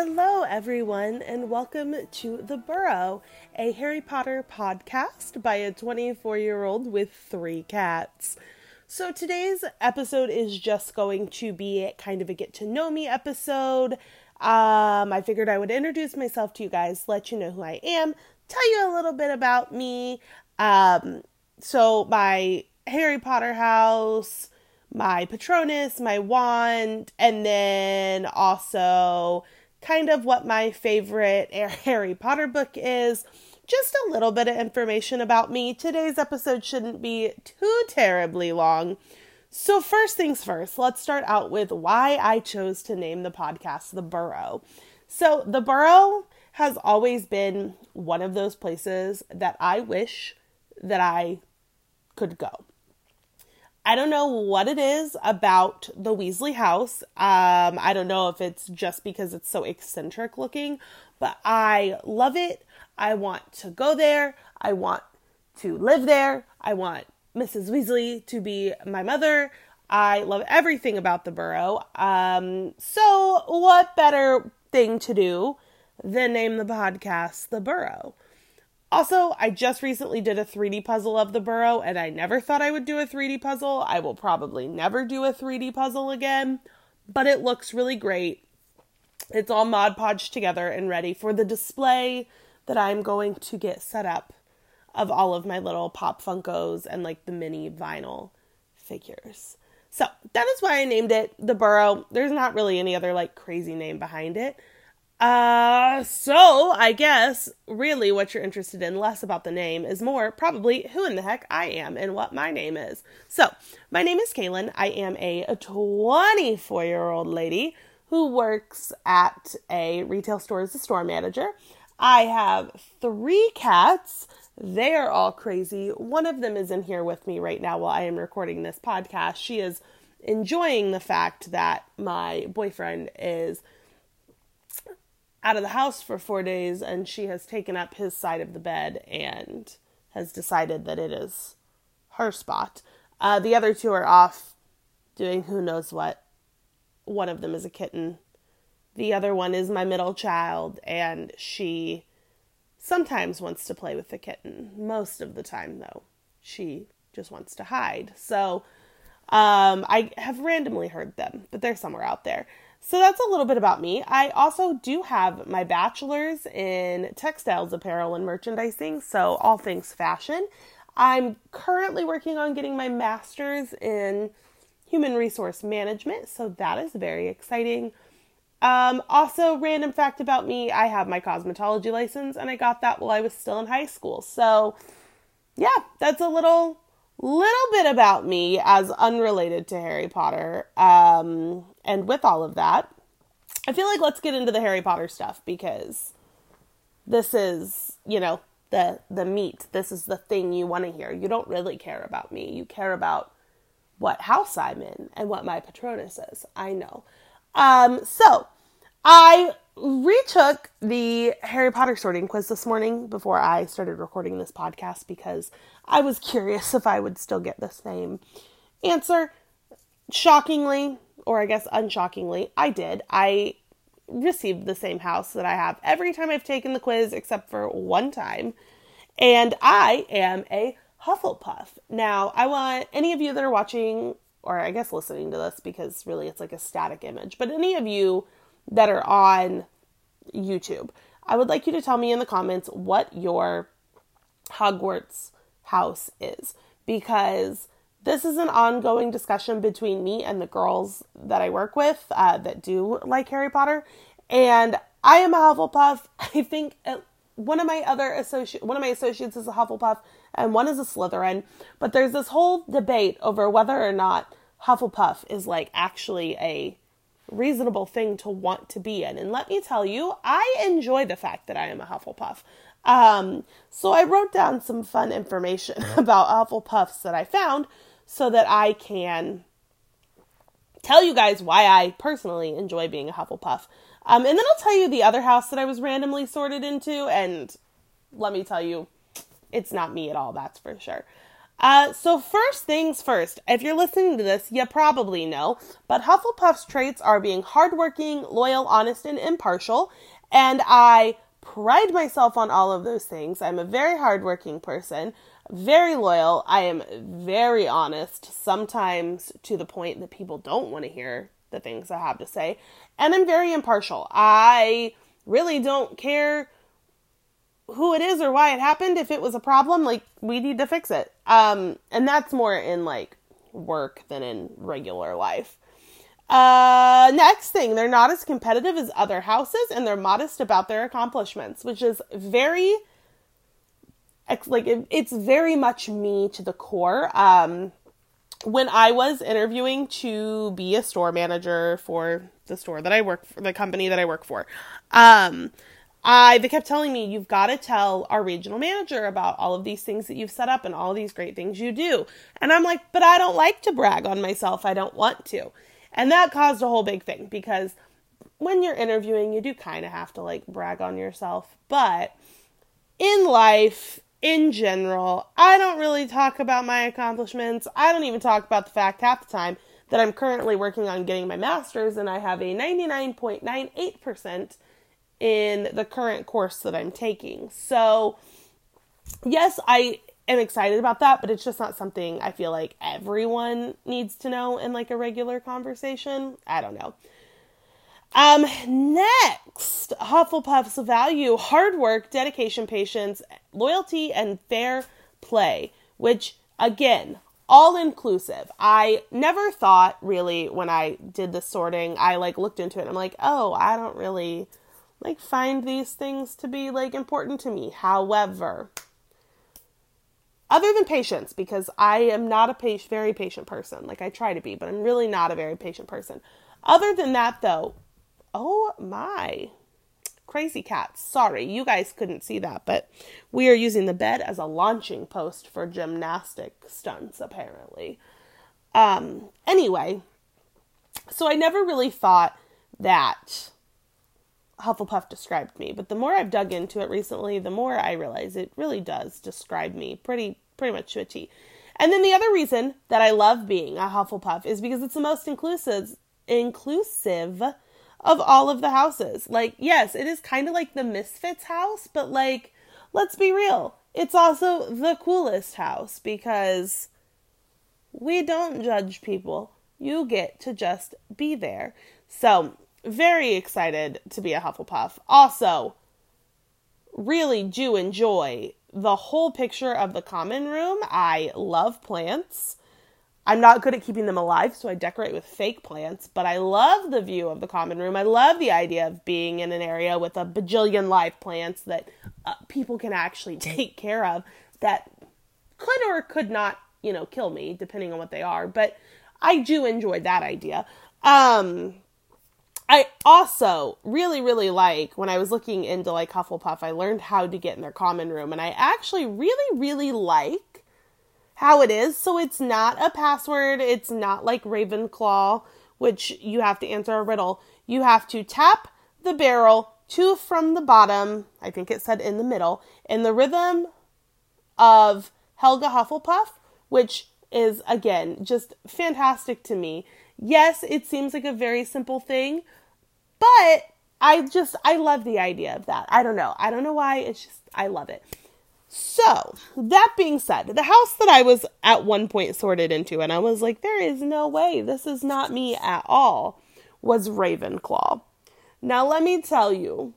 Hello, everyone, and welcome to The Burrow, a Harry Potter podcast by a 24 year old with three cats. So, today's episode is just going to be kind of a get to know me episode. Um, I figured I would introduce myself to you guys, let you know who I am, tell you a little bit about me. Um, so, my Harry Potter house, my Patronus, my wand, and then also kind of what my favorite Harry Potter book is. Just a little bit of information about me. Today's episode shouldn't be too terribly long. So, first things first, let's start out with why I chose to name the podcast The Burrow. So, The Burrow has always been one of those places that I wish that I could go. I don't know what it is about the Weasley house. Um, I don't know if it's just because it's so eccentric looking, but I love it. I want to go there. I want to live there. I want Mrs. Weasley to be my mother. I love everything about the Burrow. Um, so, what better thing to do than name the podcast The Burrow? Also, I just recently did a 3D puzzle of the burrow, and I never thought I would do a 3D puzzle. I will probably never do a 3D puzzle again, but it looks really great. It's all Mod Podged together and ready for the display that I'm going to get set up of all of my little Pop Funkos and like the mini vinyl figures. So that is why I named it the Burrow. There's not really any other like crazy name behind it. Uh, so I guess really what you're interested in, less about the name, is more probably who in the heck I am and what my name is. So, my name is Kaylin. I am a 24 year old lady who works at a retail store as a store manager. I have three cats. They are all crazy. One of them is in here with me right now while I am recording this podcast. She is enjoying the fact that my boyfriend is out of the house for four days and she has taken up his side of the bed and has decided that it is her spot. Uh, the other two are off doing who knows what. One of them is a kitten. The other one is my middle child, and she sometimes wants to play with the kitten. Most of the time, though, she just wants to hide. So um, I have randomly heard them, but they're somewhere out there. So that's a little bit about me. I also do have my bachelor's in textiles, apparel, and merchandising, so all things fashion. I'm currently working on getting my master's in human resource management, so that is very exciting. Um, also, random fact about me I have my cosmetology license, and I got that while I was still in high school. So, yeah, that's a little little bit about me as unrelated to Harry Potter. Um, and with all of that, I feel like let's get into the Harry Potter stuff because this is, you know, the the meat. This is the thing you want to hear. You don't really care about me. You care about what house I'm in and what my Patronus is. I know. Um, so I retook the Harry Potter sorting quiz this morning before I started recording this podcast because I was curious if I would still get the same answer. Shockingly, or I guess unshockingly, I did. I received the same house that I have every time I've taken the quiz except for one time. And I am a Hufflepuff. Now, I want any of you that are watching, or I guess listening to this because really it's like a static image, but any of you that are on YouTube, I would like you to tell me in the comments what your Hogwarts house is because this is an ongoing discussion between me and the girls that I work with uh, that do like Harry Potter. And I am a Hufflepuff. I think uh, one of my other associate, one of my associates is a Hufflepuff, and one is a Slytherin. But there's this whole debate over whether or not Hufflepuff is like actually a reasonable thing to want to be in. And let me tell you, I enjoy the fact that I am a Hufflepuff. Um, so I wrote down some fun information about Hufflepuffs that I found so that I can tell you guys why I personally enjoy being a Hufflepuff. Um, and then I'll tell you the other house that I was randomly sorted into, and let me tell you, it's not me at all, that's for sure. Uh, so first things first, if you're listening to this, you probably know, but Hufflepuff's traits are being hardworking, loyal, honest, and impartial. And I pride myself on all of those things. I'm a very hardworking person, very loyal. I am very honest, sometimes to the point that people don't want to hear the things I have to say. And I'm very impartial. I really don't care who it is or why it happened if it was a problem like we need to fix it um and that's more in like work than in regular life uh next thing they're not as competitive as other houses and they're modest about their accomplishments which is very like it, it's very much me to the core um when i was interviewing to be a store manager for the store that i work for the company that i work for um I they kept telling me you've got to tell our regional manager about all of these things that you've set up and all these great things you do. And I'm like, but I don't like to brag on myself. I don't want to. And that caused a whole big thing because when you're interviewing, you do kind of have to like brag on yourself. But in life, in general, I don't really talk about my accomplishments. I don't even talk about the fact half the time that I'm currently working on getting my master's and I have a 99.98% in the current course that I'm taking. So, yes, I am excited about that, but it's just not something I feel like everyone needs to know in like a regular conversation. I don't know. Um, next, Hufflepuff's value hard work, dedication, patience, loyalty, and fair play, which again, all inclusive. I never thought really when I did the sorting, I like looked into it I'm like, oh, I don't really like find these things to be like important to me. However, other than patience, because I am not a very patient person. Like I try to be, but I'm really not a very patient person. Other than that, though, oh my, crazy cats. Sorry, you guys couldn't see that, but we are using the bed as a launching post for gymnastic stunts, apparently. Um, anyway, so I never really thought that Hufflepuff described me, but the more I've dug into it recently, the more I realize it really does describe me pretty pretty much to a T. And then the other reason that I love being a Hufflepuff is because it's the most inclusive inclusive of all of the houses. Like, yes, it is kind of like the Misfits house, but like let's be real. It's also the coolest house because we don't judge people. You get to just be there. So, very excited to be a Hufflepuff. Also, really do enjoy the whole picture of the common room. I love plants. I'm not good at keeping them alive, so I decorate with fake plants, but I love the view of the common room. I love the idea of being in an area with a bajillion live plants that uh, people can actually take care of that could or could not, you know, kill me, depending on what they are. But I do enjoy that idea. Um, I also really, really like when I was looking into like Hufflepuff, I learned how to get in their common room, and I actually really, really like how it is. So it's not a password, it's not like Ravenclaw, which you have to answer a riddle. You have to tap the barrel two from the bottom, I think it said in the middle, in the rhythm of Helga Hufflepuff, which is again just fantastic to me. Yes, it seems like a very simple thing, but I just, I love the idea of that. I don't know. I don't know why. It's just, I love it. So, that being said, the house that I was at one point sorted into, and I was like, there is no way, this is not me at all, was Ravenclaw. Now, let me tell you,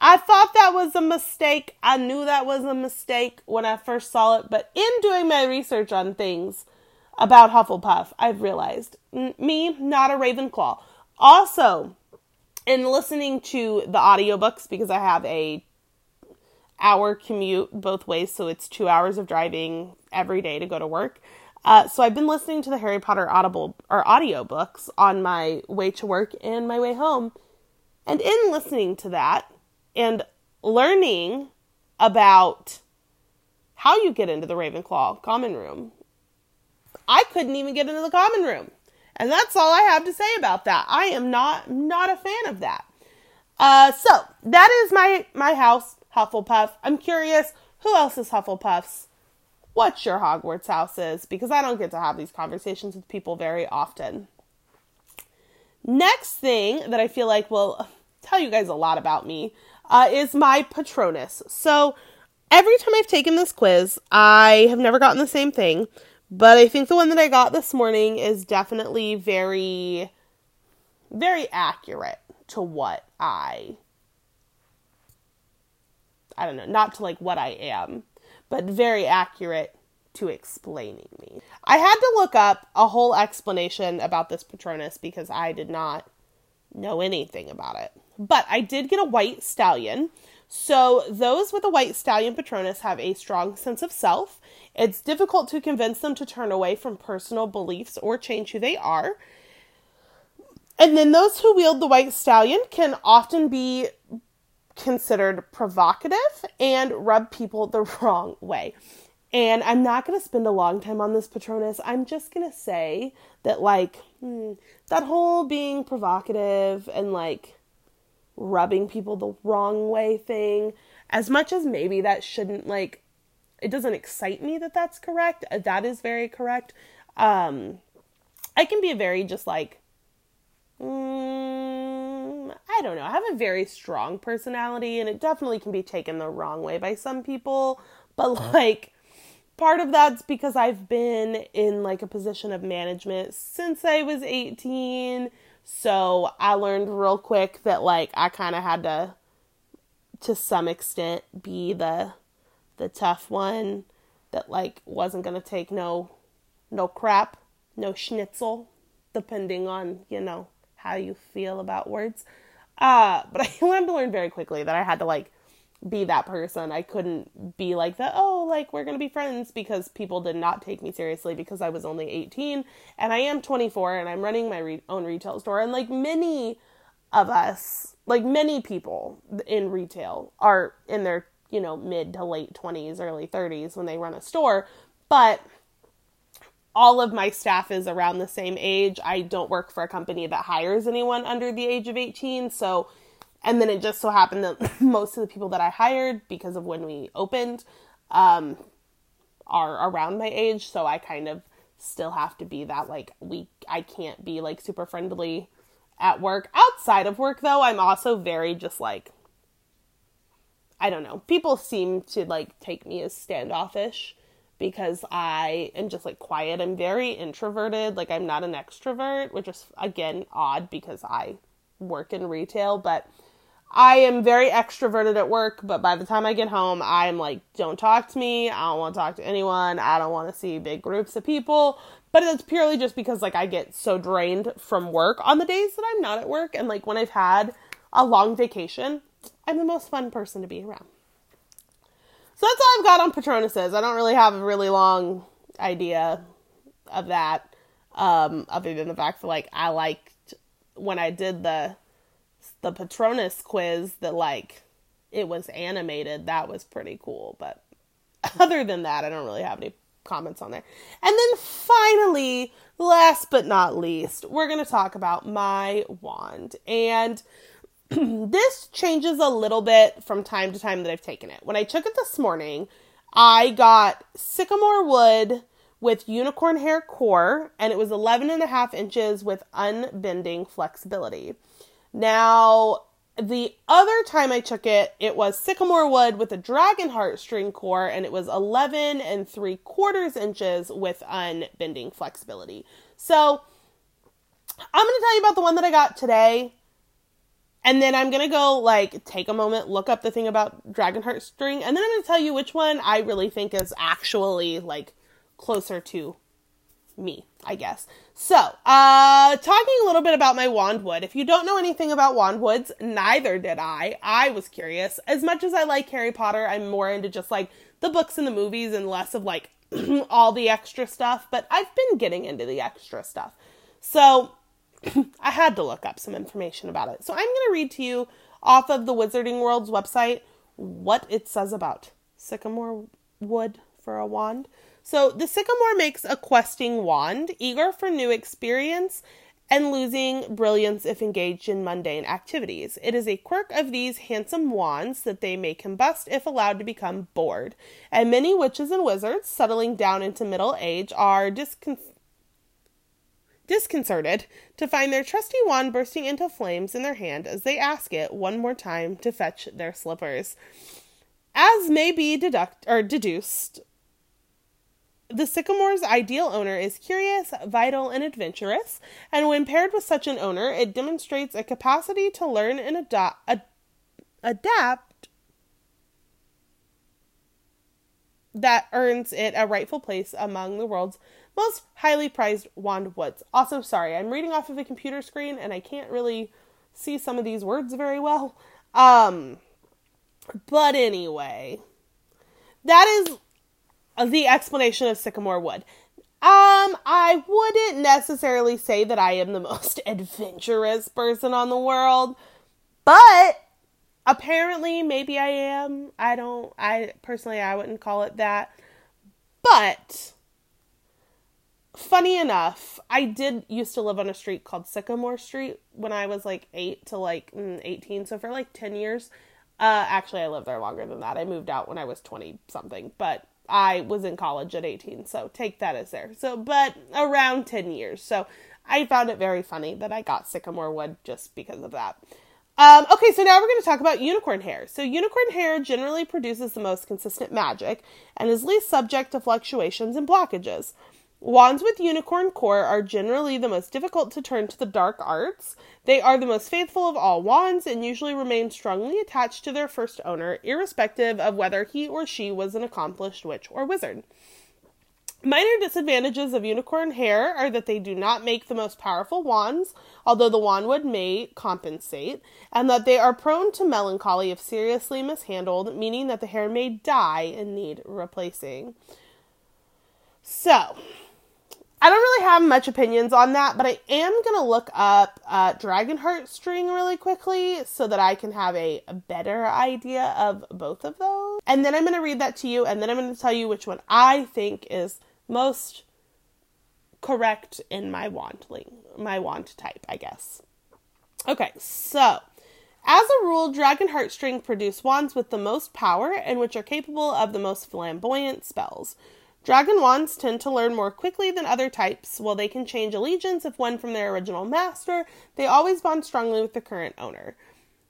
I thought that was a mistake. I knew that was a mistake when I first saw it, but in doing my research on things about Hufflepuff, I've realized me, not a Ravenclaw. Also, in listening to the audiobooks because I have a hour commute both ways, so it's two hours of driving every day to go to work. Uh, so I've been listening to the Harry Potter audible or audiobooks on my way to work and my way home. And in listening to that and learning about how you get into the Ravenclaw common room, I couldn't even get into the common room. And that's all I have to say about that. I am not not a fan of that. Uh, so that is my my house, Hufflepuff. I'm curious, who else is Hufflepuffs? what your Hogwarts house is because I don't get to have these conversations with people very often. Next thing that I feel like will tell you guys a lot about me uh, is my Patronus. So every time I've taken this quiz, I have never gotten the same thing, but I think the one that I got this morning is definitely very, very accurate to what I I don't know, not to like what I am, but very accurate to explaining me. I had to look up a whole explanation about this Patronus because I did not know anything about it. But I did get a white stallion. So, those with a white stallion Patronus have a strong sense of self. It's difficult to convince them to turn away from personal beliefs or change who they are. And then those who wield the white stallion can often be considered provocative and rub people the wrong way. And I'm not going to spend a long time on this Patronus. I'm just going to say that, like, hmm, that whole being provocative and, like, rubbing people the wrong way thing, as much as maybe that shouldn't, like, it doesn't excite me that that's correct. That is very correct. Um, I can be a very just, like, Mm, I don't know. I have a very strong personality, and it definitely can be taken the wrong way by some people. But uh-huh. like, part of that's because I've been in like a position of management since I was 18. So I learned real quick that like I kind of had to, to some extent, be the, the tough one that like wasn't gonna take no, no crap, no schnitzel, depending on you know how you feel about words. Uh, but I learned to learn very quickly that I had to like be that person. I couldn't be like that, oh, like we're going to be friends because people did not take me seriously because I was only 18 and I am 24 and I'm running my re- own retail store. And like many of us, like many people in retail are in their, you know, mid to late 20s, early 30s when they run a store. But all of my staff is around the same age. I don't work for a company that hires anyone under the age of 18. So, and then it just so happened that most of the people that I hired because of when we opened um, are around my age. So I kind of still have to be that like we I can't be like super friendly at work. Outside of work though, I'm also very just like I don't know. People seem to like take me as standoffish because I am just like quiet. I'm very introverted. Like I'm not an extrovert, which is again odd because I work in retail, but I am very extroverted at work, but by the time I get home, I'm like, don't talk to me. I don't want to talk to anyone. I don't want to see big groups of people. But it's purely just because like I get so drained from work on the days that I'm not at work and like when I've had a long vacation, I'm the most fun person to be around. So that's all I've got on Patronuses. I don't really have a really long idea of that, um, other than the fact that like I liked when I did the the Patronus quiz that like it was animated. That was pretty cool. But other than that, I don't really have any comments on there. And then finally, last but not least, we're to talk about my wand. And this changes a little bit from time to time that I've taken it. When I took it this morning, I got sycamore wood with unicorn hair core, and it was 11 and a half inches with unbending flexibility. Now, the other time I took it, it was sycamore wood with a dragon heart string core, and it was 11 and three quarters inches with unbending flexibility. So, I'm going to tell you about the one that I got today. And then I'm gonna go like take a moment, look up the thing about Dragonheart string, and then I'm gonna tell you which one I really think is actually like closer to me, I guess. So, uh, talking a little bit about my wand wood. If you don't know anything about wand woods, neither did I. I was curious. As much as I like Harry Potter, I'm more into just like the books and the movies and less of like all the extra stuff, but I've been getting into the extra stuff. So, I had to look up some information about it. So I'm going to read to you off of the Wizarding World's website what it says about sycamore wood for a wand. So the sycamore makes a questing wand, eager for new experience and losing brilliance if engaged in mundane activities. It is a quirk of these handsome wands that they may combust if allowed to become bored, and many witches and wizards, settling down into middle age, are discon- disconcerted to find their trusty wand bursting into flames in their hand as they ask it one more time to fetch their slippers. As may be deduct or deduced, the sycamore's ideal owner is curious, vital, and adventurous, and when paired with such an owner, it demonstrates a capacity to learn and ad- adapt that earns it a rightful place among the world's most highly prized wand woods. Also, sorry, I'm reading off of a computer screen and I can't really see some of these words very well. Um, but anyway, that is the explanation of sycamore wood. Um, I wouldn't necessarily say that I am the most adventurous person on the world, but apparently maybe I am. I don't I personally I wouldn't call it that. But funny enough, I did used to live on a street called Sycamore Street when I was like 8 to like mm, 18, so for like 10 years. Uh actually I lived there longer than that. I moved out when I was 20 something, but I was in college at 18, so take that as there. So, but around 10 years. So, I found it very funny that I got sycamore wood just because of that. Um, okay, so now we're going to talk about unicorn hair. So, unicorn hair generally produces the most consistent magic and is least subject to fluctuations and blockages. Wands with unicorn core are generally the most difficult to turn to the dark arts. They are the most faithful of all wands and usually remain strongly attached to their first owner, irrespective of whether he or she was an accomplished witch or wizard. Minor disadvantages of unicorn hair are that they do not make the most powerful wands, although the wandwood may compensate, and that they are prone to melancholy if seriously mishandled, meaning that the hair may die and need replacing. So, I don't really have much opinions on that, but I am gonna look up uh, Dragonheart string really quickly so that I can have a, better idea of both of those. And then I'm gonna read that to you, and then I'm gonna tell you which one I think is most correct in my wand my wand type, I guess. Okay, so as a rule, Dragonheart string produce wands with the most power and which are capable of the most flamboyant spells. Dragon wands tend to learn more quickly than other types. While they can change allegiance if won from their original master, they always bond strongly with the current owner.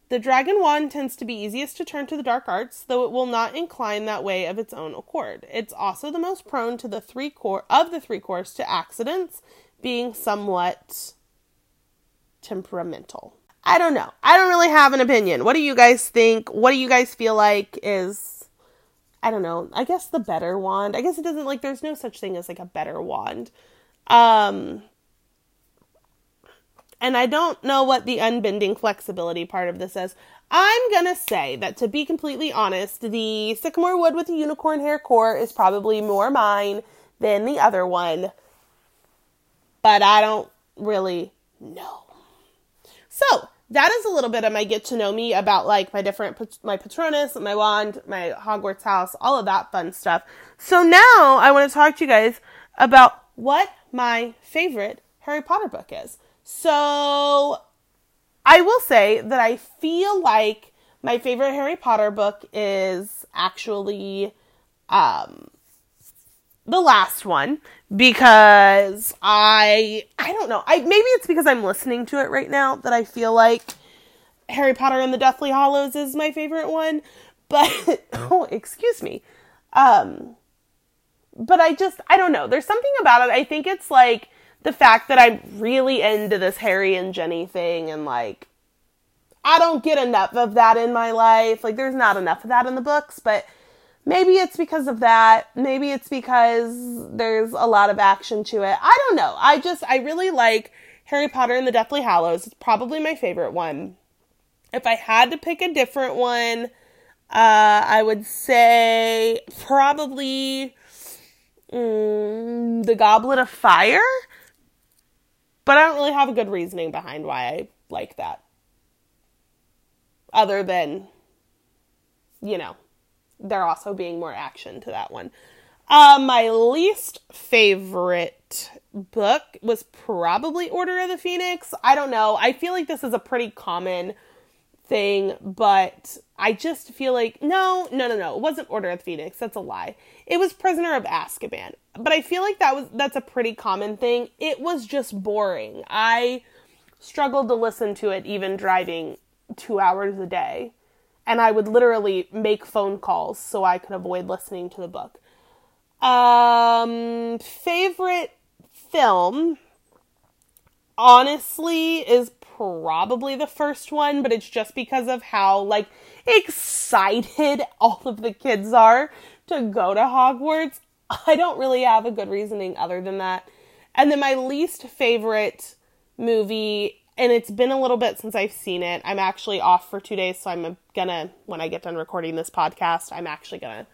The dragon wand tends to be easiest to turn to the dark arts, though it will not incline that way of its own accord. It's also the most prone to the three core of the three cores to accidents, being somewhat temperamental. I don't know. I don't really have an opinion. What do you guys think? What do you guys feel like is I don't know. I guess the better wand. I guess it doesn't like there's no such thing as like a better wand. Um and I don't know what the unbending flexibility part of this is. I'm gonna say that to be completely honest, the sycamore wood with the unicorn hair core is probably more mine than the other one. But I don't really know. So, that is a little bit of my get to know me about like my different my patronus my wand my hogwarts house all of that fun stuff. So now i want to talk to you guys about what my favorite harry potter book is. So i will say that i feel like my favorite harry potter book is actually um the last one because I I don't know. I maybe it's because I'm listening to it right now that I feel like Harry Potter and the Deathly Hallows is my favorite one. But oh, excuse me. Um but I just I don't know. There's something about it. I think it's like the fact that I'm really into this Harry and Ginny thing and like I don't get enough of that in my life. Like there's not enough of that in the books, but Maybe it's because of that. Maybe it's because there's a lot of action to it. I don't know. I just, I really like Harry Potter and the Deathly Hallows. It's probably my favorite one. If I had to pick a different one, uh, I would say probably mm, The Goblet of Fire. But I don't really have a good reasoning behind why I like that. Other than, you know, there also being more action to that one. Uh, my least favorite book was probably Order of the Phoenix. I don't know. I feel like this is a pretty common thing, but I just feel like no, no, no, no. It wasn't Order of the Phoenix. That's a lie. It was Prisoner of Azkaban. But I feel like that was that's a pretty common thing. It was just boring. I struggled to listen to it even driving 2 hours a day. And I would literally make phone calls so I could avoid listening to the book. Um favorite film honestly is probably the first one, but it's just because of how like excited all of the kids are to go to Hogwarts. I don't really have a good reasoning other than that. And then my least favorite movie, and it's been a little bit since I've seen it. I'm actually off for two days, so I'm gonna, when I get done recording this podcast, I'm actually gonna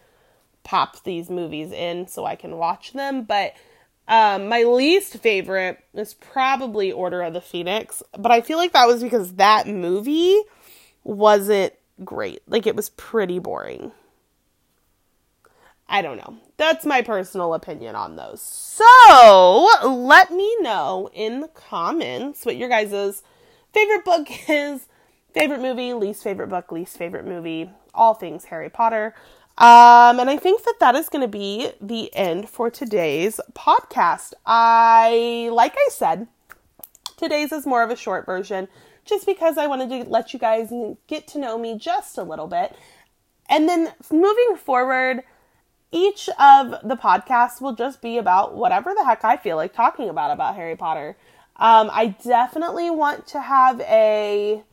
pop these movies in so I can watch them. But um, my least favorite is probably Order of the Phoenix, but I feel like that was because that movie wasn't great. Like it was pretty boring. I don't know. That's my personal opinion on those. So let me know in the comments what your guys' favorite book is, favorite movie, least favorite book, least favorite movie, all things Harry Potter. Um, and I think that that is going to be the end for today's podcast. I, like I said, today's is more of a short version just because I wanted to let you guys get to know me just a little bit. And then moving forward, each of the podcasts will just be about whatever the heck I feel like talking about about Harry Potter. Um, I definitely want to have a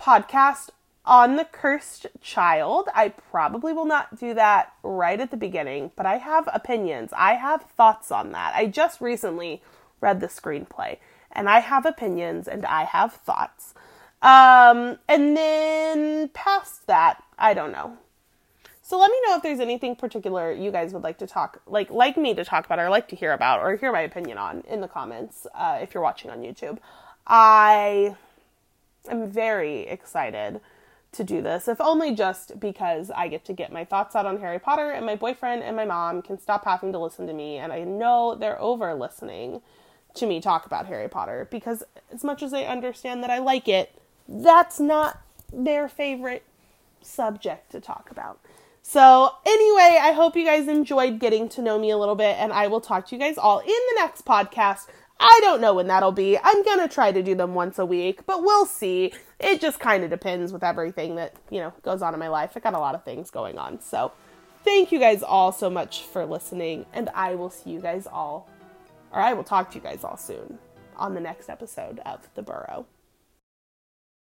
podcast on the cursed child, I probably will not do that right at the beginning, but I have opinions. I have thoughts on that. I just recently read the screenplay and I have opinions and I have thoughts. Um, and then past that, I don't know. So let me know if there's anything particular you guys would like to talk, like like me to talk about, or like to hear about, or hear my opinion on in the comments uh, if you're watching on YouTube. I am very excited to do this, if only just because I get to get my thoughts out on Harry Potter and my boyfriend and my mom can stop having to listen to me. And I know they're over listening to me talk about Harry Potter because, as much as they understand that I like it, that's not their favorite subject to talk about. So, anyway, I hope you guys enjoyed getting to know me a little bit, and I will talk to you guys all in the next podcast. I don't know when that'll be. I'm gonna try to do them once a week, but we'll see. It just kind of depends with everything that, you know, goes on in my life. I got a lot of things going on. So, thank you guys all so much for listening, and I will see you guys all, or I will talk to you guys all soon on the next episode of The Burrow.